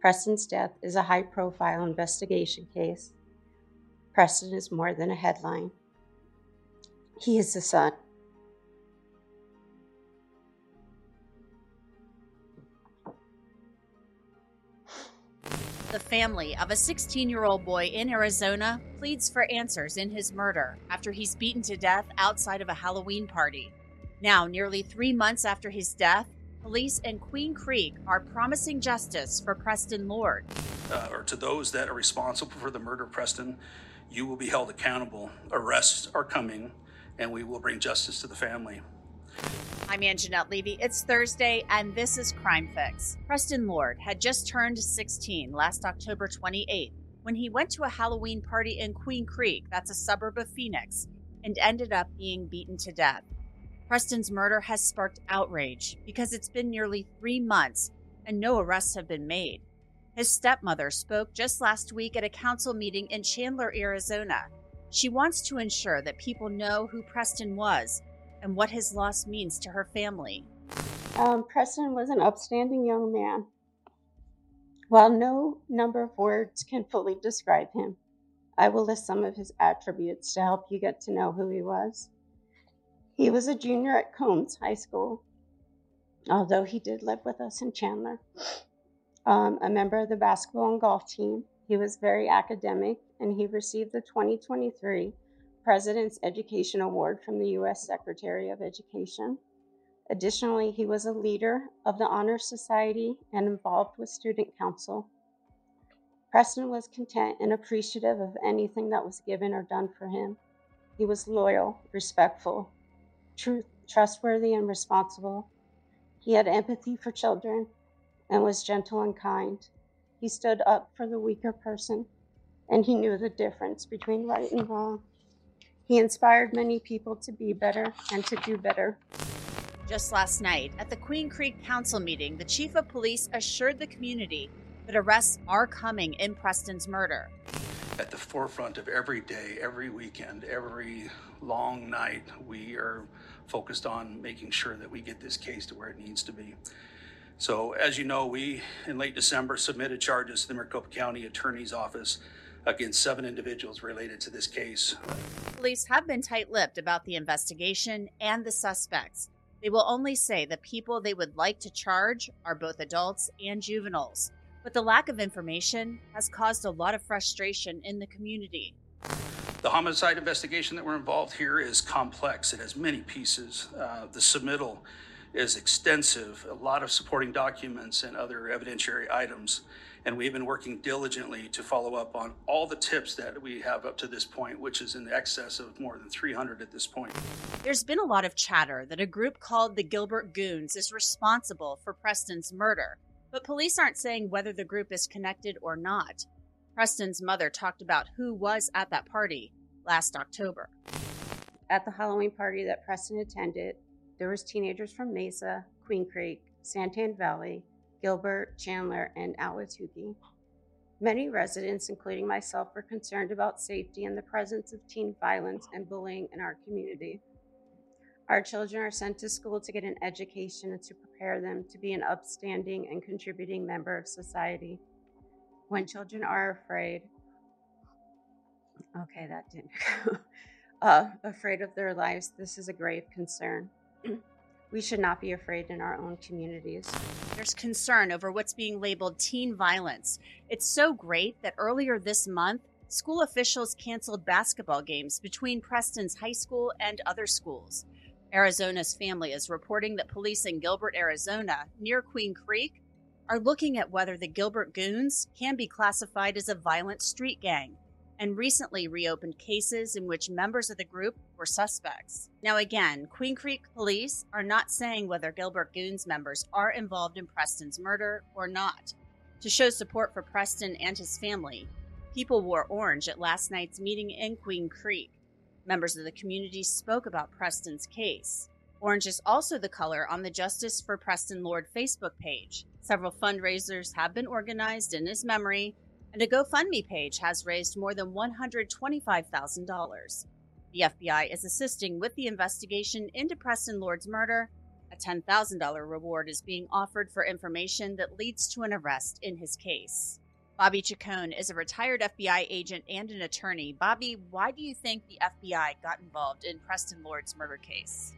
Preston's death is a high profile investigation case. Preston is more than a headline, he is the son. The family of a 16 year old boy in Arizona pleads for answers in his murder after he's beaten to death outside of a Halloween party. Now, nearly three months after his death, police in Queen Creek are promising justice for Preston Lord. Uh, or to those that are responsible for the murder of Preston, you will be held accountable. Arrests are coming, and we will bring justice to the family. I'm Angenette Levy. It's Thursday, and this is Crime Fix. Preston Lord had just turned 16 last October 28th when he went to a Halloween party in Queen Creek, that's a suburb of Phoenix, and ended up being beaten to death. Preston's murder has sparked outrage because it's been nearly three months and no arrests have been made. His stepmother spoke just last week at a council meeting in Chandler, Arizona. She wants to ensure that people know who Preston was and what his loss means to her family. Um, Preston was an upstanding young man. While no number of words can fully describe him, I will list some of his attributes to help you get to know who he was. He was a junior at Combs High School, although he did live with us in Chandler. Um, a member of the basketball and golf team. He was very academic and he received the 2023 President's Education Award from the U.S. Secretary of Education. Additionally, he was a leader of the Honor Society and involved with Student Council. Preston was content and appreciative of anything that was given or done for him. He was loyal, respectful, truth, trustworthy, and responsible. He had empathy for children and was gentle and kind. He stood up for the weaker person and he knew the difference between right and wrong. He inspired many people to be better and to do better. Just last night, at the Queen Creek Council meeting, the chief of police assured the community that arrests are coming in Preston's murder. At the forefront of every day, every weekend, every long night, we are focused on making sure that we get this case to where it needs to be. So, as you know, we in late December submitted charges to the Maricopa County Attorney's Office against seven individuals related to this case. Police have been tight lipped about the investigation and the suspects. They will only say the people they would like to charge are both adults and juveniles. But the lack of information has caused a lot of frustration in the community. The homicide investigation that we're involved here is complex. It has many pieces. Uh, the submittal is extensive, a lot of supporting documents and other evidentiary items. And we've been working diligently to follow up on all the tips that we have up to this point, which is in excess of more than 300 at this point. There's been a lot of chatter that a group called the Gilbert Goons is responsible for Preston's murder, but police aren't saying whether the group is connected or not. Preston's mother talked about who was at that party last October. At the Halloween party that Preston attended, there was teenagers from Mesa, Queen Creek, Santan Valley, Gilbert, Chandler, and Ahwatukee. Many residents, including myself, were concerned about safety and the presence of teen violence and bullying in our community. Our children are sent to school to get an education and to prepare them to be an upstanding and contributing member of society. When children are afraid, okay, that didn't go, uh, afraid of their lives, this is a grave concern. We should not be afraid in our own communities. There's concern over what's being labeled teen violence. It's so great that earlier this month, school officials canceled basketball games between Preston's high school and other schools. Arizona's family is reporting that police in Gilbert, Arizona, near Queen Creek, are looking at whether the Gilbert Goons can be classified as a violent street gang and recently reopened cases in which members of the group were suspects. Now, again, Queen Creek police are not saying whether Gilbert Goons members are involved in Preston's murder or not. To show support for Preston and his family, people wore orange at last night's meeting in Queen Creek. Members of the community spoke about Preston's case. Orange is also the color on the Justice for Preston Lord Facebook page. Several fundraisers have been organized in his memory, and a GoFundMe page has raised more than $125,000. The FBI is assisting with the investigation into Preston Lord's murder. A $10,000 reward is being offered for information that leads to an arrest in his case. Bobby Chacon is a retired FBI agent and an attorney. Bobby, why do you think the FBI got involved in Preston Lord's murder case?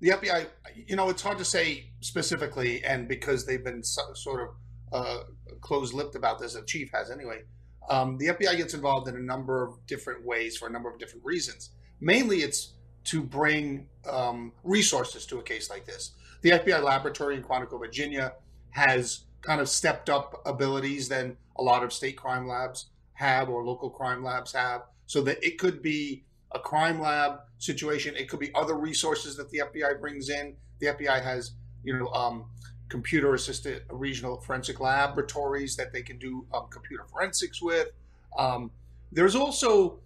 The FBI, you know, it's hard to say specifically, and because they've been so, sort of uh, closed-lipped about this. The chief has anyway. Um, the FBI gets involved in a number of different ways for a number of different reasons. Mainly, it's to bring um, resources to a case like this. The FBI laboratory in Quantico, Virginia, has kind of stepped up abilities than a lot of state crime labs have or local crime labs have, so that it could be a crime lab situation. It could be other resources that the FBI brings in. The FBI has, you know, um, computer assisted regional forensic laboratories that they can do um, computer forensics with. Um, there's also,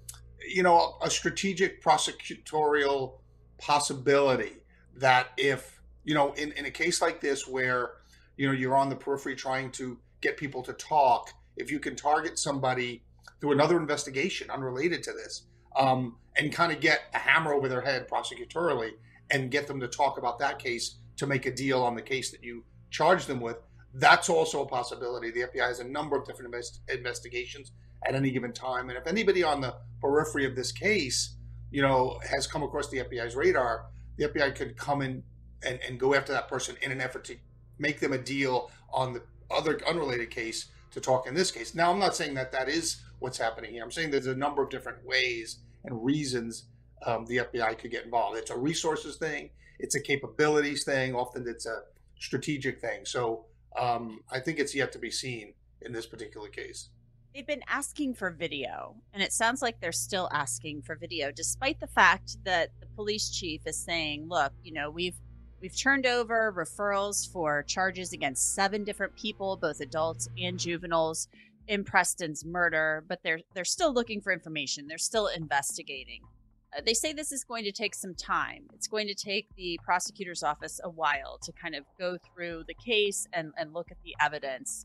you know, a strategic prosecutorial possibility that if, you know, in, in a case like this where, you know, you're on the periphery trying to get people to talk, if you can target somebody through another investigation unrelated to this um, and kind of get a hammer over their head prosecutorially and get them to talk about that case to make a deal on the case that you charge them with. That's also a possibility. The FBI has a number of different invest- investigations at any given time, and if anybody on the periphery of this case, you know, has come across the FBI's radar, the FBI could come in and, and go after that person in an effort to make them a deal on the other unrelated case to talk in this case. Now, I'm not saying that that is what's happening here. I'm saying there's a number of different ways and reasons um, the FBI could get involved. It's a resources thing it's a capabilities thing. Often it's a strategic thing. So um, I think it's yet to be seen in this particular case. They've been asking for video, and it sounds like they're still asking for video, despite the fact that the police chief is saying, "Look, you know, we've we've turned over referrals for charges against seven different people, both adults and juveniles, in Preston's murder, but they're they're still looking for information. They're still investigating." Uh, they say this is going to take some time. It's going to take the prosecutor's office a while to kind of go through the case and, and look at the evidence.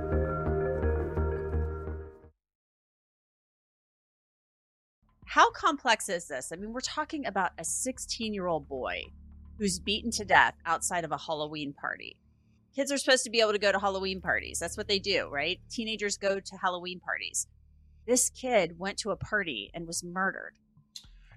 How complex is this? I mean, we're talking about a 16 year old boy who's beaten to death outside of a Halloween party. Kids are supposed to be able to go to Halloween parties. That's what they do, right? Teenagers go to Halloween parties this kid went to a party and was murdered.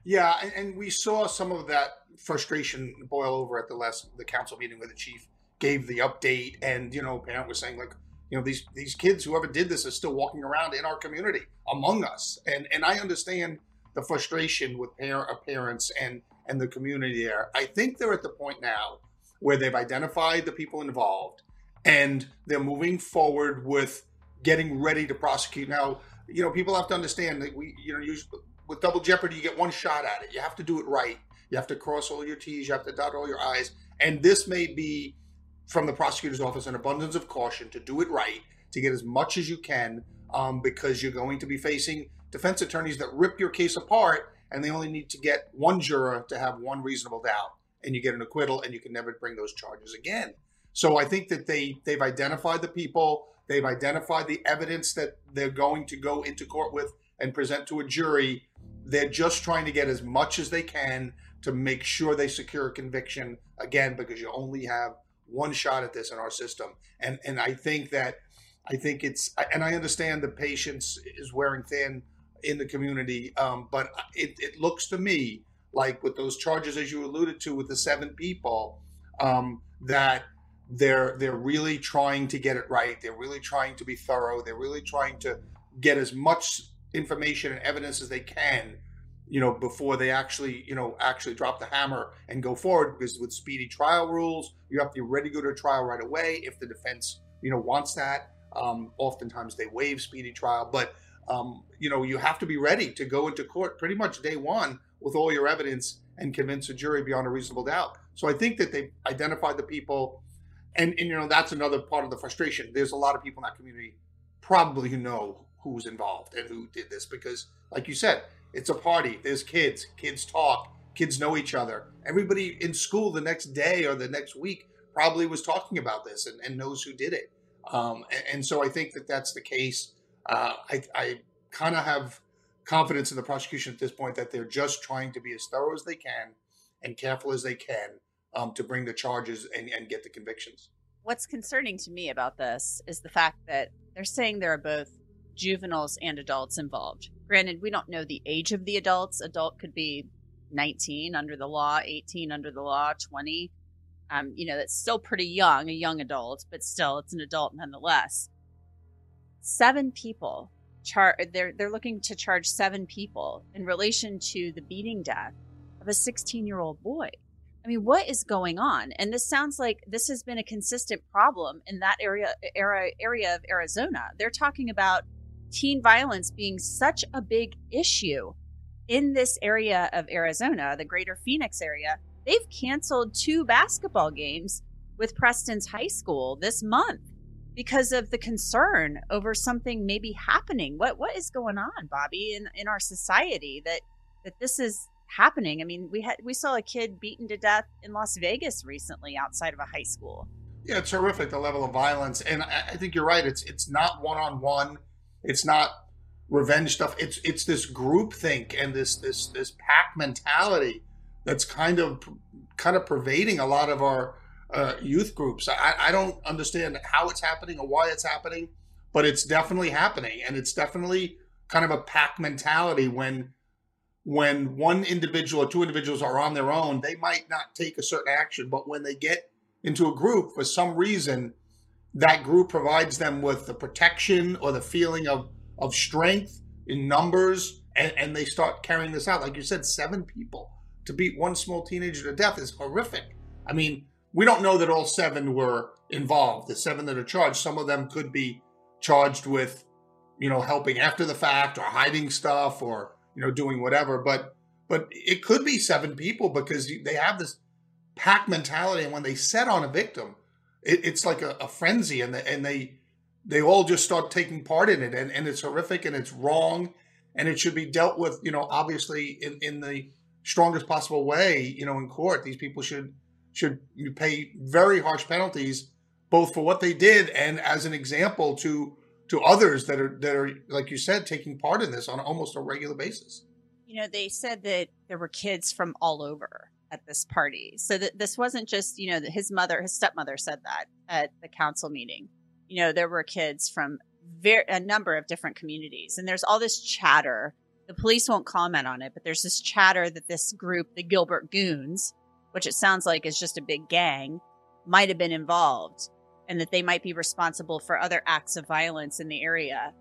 Yeah, and, we saw some of that frustration boil over at the last the council meeting where the chief gave the update, and you know, parent was saying like, you know, these these kids, whoever did this, is still walking around in our community among us, and and I understand the frustration with parent, parents and and the community there. I think they're at the point now where they've identified the people involved, and they're moving forward with getting ready to prosecute. Now, you know, people have to understand that we, you know, use, with double jeopardy, you get one shot at it. You have to do it right. You have to cross all your T's. You have to dot all your I's. And this may be, from the prosecutor's office, an abundance of caution to do it right, to get as much as you can, um, because you're going to be facing defense attorneys that rip your case apart and they only need to get one juror to have one reasonable doubt, and you get an acquittal, and you can never bring those charges again. So I think that they they've identified the people, they've identified the evidence that they're going to go into court with and present to a jury. They're just trying to get as much as they can to make sure they secure a conviction again because you only have one shot at this in our system. And and I think that I think it's and I understand the patience is wearing thin in the community, um, but it, it looks to me like with those charges, as you alluded to, with the seven people, um, that they're they're really trying to get it right. They're really trying to be thorough. They're really trying to get as much information and evidence as they can you know before they actually you know actually drop the hammer and go forward because with speedy trial rules you have to be ready to go to trial right away if the defense you know wants that um, oftentimes they waive speedy trial but um, you know you have to be ready to go into court pretty much day one with all your evidence and convince a jury beyond a reasonable doubt so i think that they identified the people and, and you know that's another part of the frustration there's a lot of people in that community probably who know who's involved and who did this because like you said it's a party. There's kids. Kids talk. Kids know each other. Everybody in school the next day or the next week probably was talking about this and, and knows who did it. Um, and, and, so I think that that's the case. Uh, I, I kind of have confidence in the prosecution at this point that they're just trying to be as thorough as they can and careful as they can um, to bring the charges and, and get the convictions. What's concerning to me about this is the fact that they're saying there are both juveniles and adults involved. Granted, we don't know the age of the adults. Adult could be 19 under the law, 18 under the law, 20. Um, you know, that's still pretty young, a young adult, but still, it's an adult nonetheless. Seven people. Char- they're they're looking to charge seven people in relation to the beating death of a 16 year old boy. I mean, what is going on? And this sounds like this has been a consistent problem in that area area area of Arizona. They're talking about teen violence being such a big issue in this area of Arizona, the greater Phoenix area, they've canceled two basketball games with Preston's high school this month because of the concern over something maybe happening. What what is going on, Bobby, in, in our society that that this is happening? I mean, we had we saw a kid beaten to death in Las Vegas recently outside of a high school. Yeah, it's horrific the level of violence, and I, I think you're right. It's it's not one on one it's not revenge stuff. It's it's this group think and this this this pack mentality that's kind of kind of pervading a lot of our uh, youth groups. I, I don't understand how it's happening or why it's happening, but it's definitely happening, and it's definitely kind of a pack mentality when when one individual or two individuals are on their own, they might not take a certain action, but when they get into a group for some reason, that group provides them with the protection or the feeling of of strength in numbers and, and they start carrying this out. Like you said seven people to beat one small teenager to death is horrific. I mean we don't know that all seven were involved. The seven that are charged some of them could be charged with you know helping after the fact or hiding stuff or you know doing whatever. But but it could be seven people because they have this pack mentality. And when they set on a victim it, it's like a, a frenzy, and the, and they they all just start taking part in it, and, and it's horrific and it's wrong, and it should be dealt with, you know, obviously in, in the strongest possible way, you know, in court. These people should should you pay very harsh penalties, both for what they did and as an example to to others that are that are like you said taking part in this on almost a regular basis. You know, they said that there were kids from all over at this party. So that this wasn't just, you know, that his mother, his stepmother said that at the council meeting. You know, there were kids from very, a number of different communities. And there's all this chatter. The police won't comment on it, but there's this chatter that this group, the Gilbert Goons, which it sounds like is just a big gang, might have been involved and that they might be responsible for other acts of violence in the area.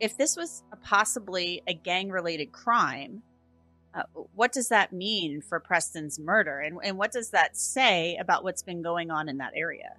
If this was a possibly a gang related crime, uh, what does that mean for Preston's murder? And, and what does that say about what's been going on in that area?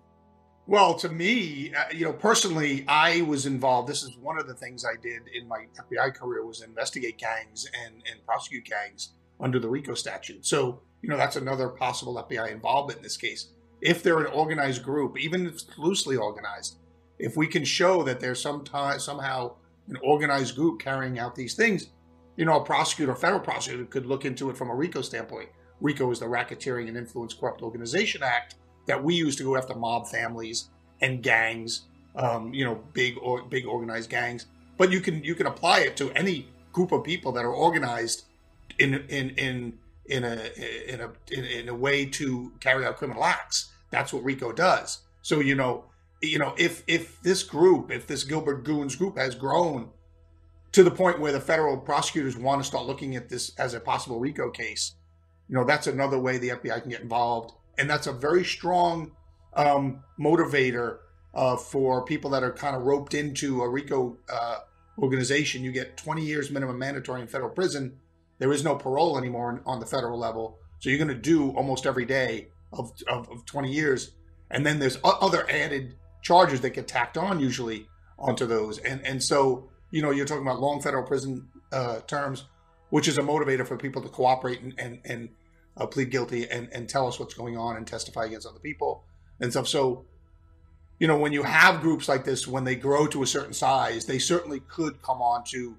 Well, to me, uh, you know, personally, I was involved. This is one of the things I did in my FBI career was investigate gangs and, and prosecute gangs under the RICO statute. So, you know, that's another possible FBI involvement in this case. If they're an organized group, even if it's loosely organized, if we can show that there's some time, somehow an organized group carrying out these things, you know, a prosecutor, a federal prosecutor could look into it from a RICO standpoint. RICO is the Racketeering and Influence Corrupt Organization Act that we use to go after mob families and gangs, um, you know, big or big organized gangs. But you can you can apply it to any group of people that are organized in in in in a in a in, in a way to carry out criminal acts. That's what RICO does. So you know, you know, if if this group, if this Gilbert Goons group has grown to the point where the federal prosecutors want to start looking at this as a possible RICO case, you know, that's another way the FBI can get involved, and that's a very strong um, motivator uh, for people that are kind of roped into a RICO uh, organization. You get 20 years minimum mandatory in federal prison. There is no parole anymore on the federal level, so you're going to do almost every day of, of, of 20 years, and then there's other added charges that get tacked on usually onto those, and and so you know you're talking about long federal prison uh, terms which is a motivator for people to cooperate and and, and uh, plead guilty and, and tell us what's going on and testify against other people and stuff. So, you know, when you have groups like this, when they grow to a certain size, they certainly could come on to,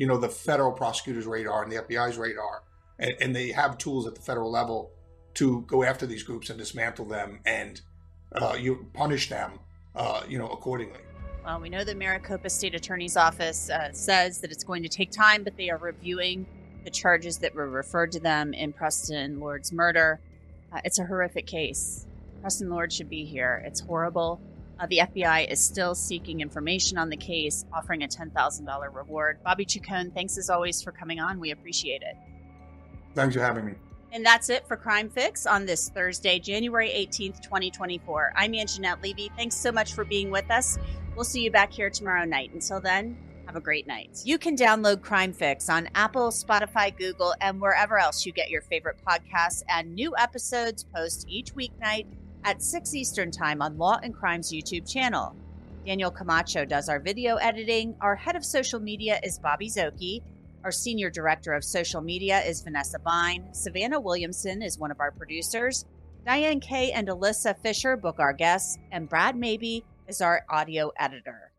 you know, the federal prosecutor's radar and the FBI's radar, and, and they have tools at the federal level to go after these groups and dismantle them and uh, you punish them, uh, you know, accordingly. Well, we know the Maricopa State Attorney's Office uh, says that it's going to take time, but they are reviewing the charges that were referred to them in Preston Lord's murder. Uh, it's a horrific case. Preston Lord should be here. It's horrible. Uh, the FBI is still seeking information on the case, offering a $10,000 reward. Bobby Chacon, thanks as always for coming on. We appreciate it. Thanks for having me. And that's it for Crime Fix on this Thursday, January 18th, 2024. I'm Angenette Levy. Thanks so much for being with us. We'll see you back here tomorrow night. Until then, have a great night. You can download Crime Fix on Apple, Spotify, Google, and wherever else you get your favorite podcasts. And new episodes post each weeknight at 6 Eastern Time on Law and Crime's YouTube channel. Daniel Camacho does our video editing. Our head of social media is Bobby Szoke. Our senior director of social media is Vanessa Bein. Savannah Williamson is one of our producers. Diane Kaye and Alyssa Fisher book our guests, and Brad Maybe is our audio editor.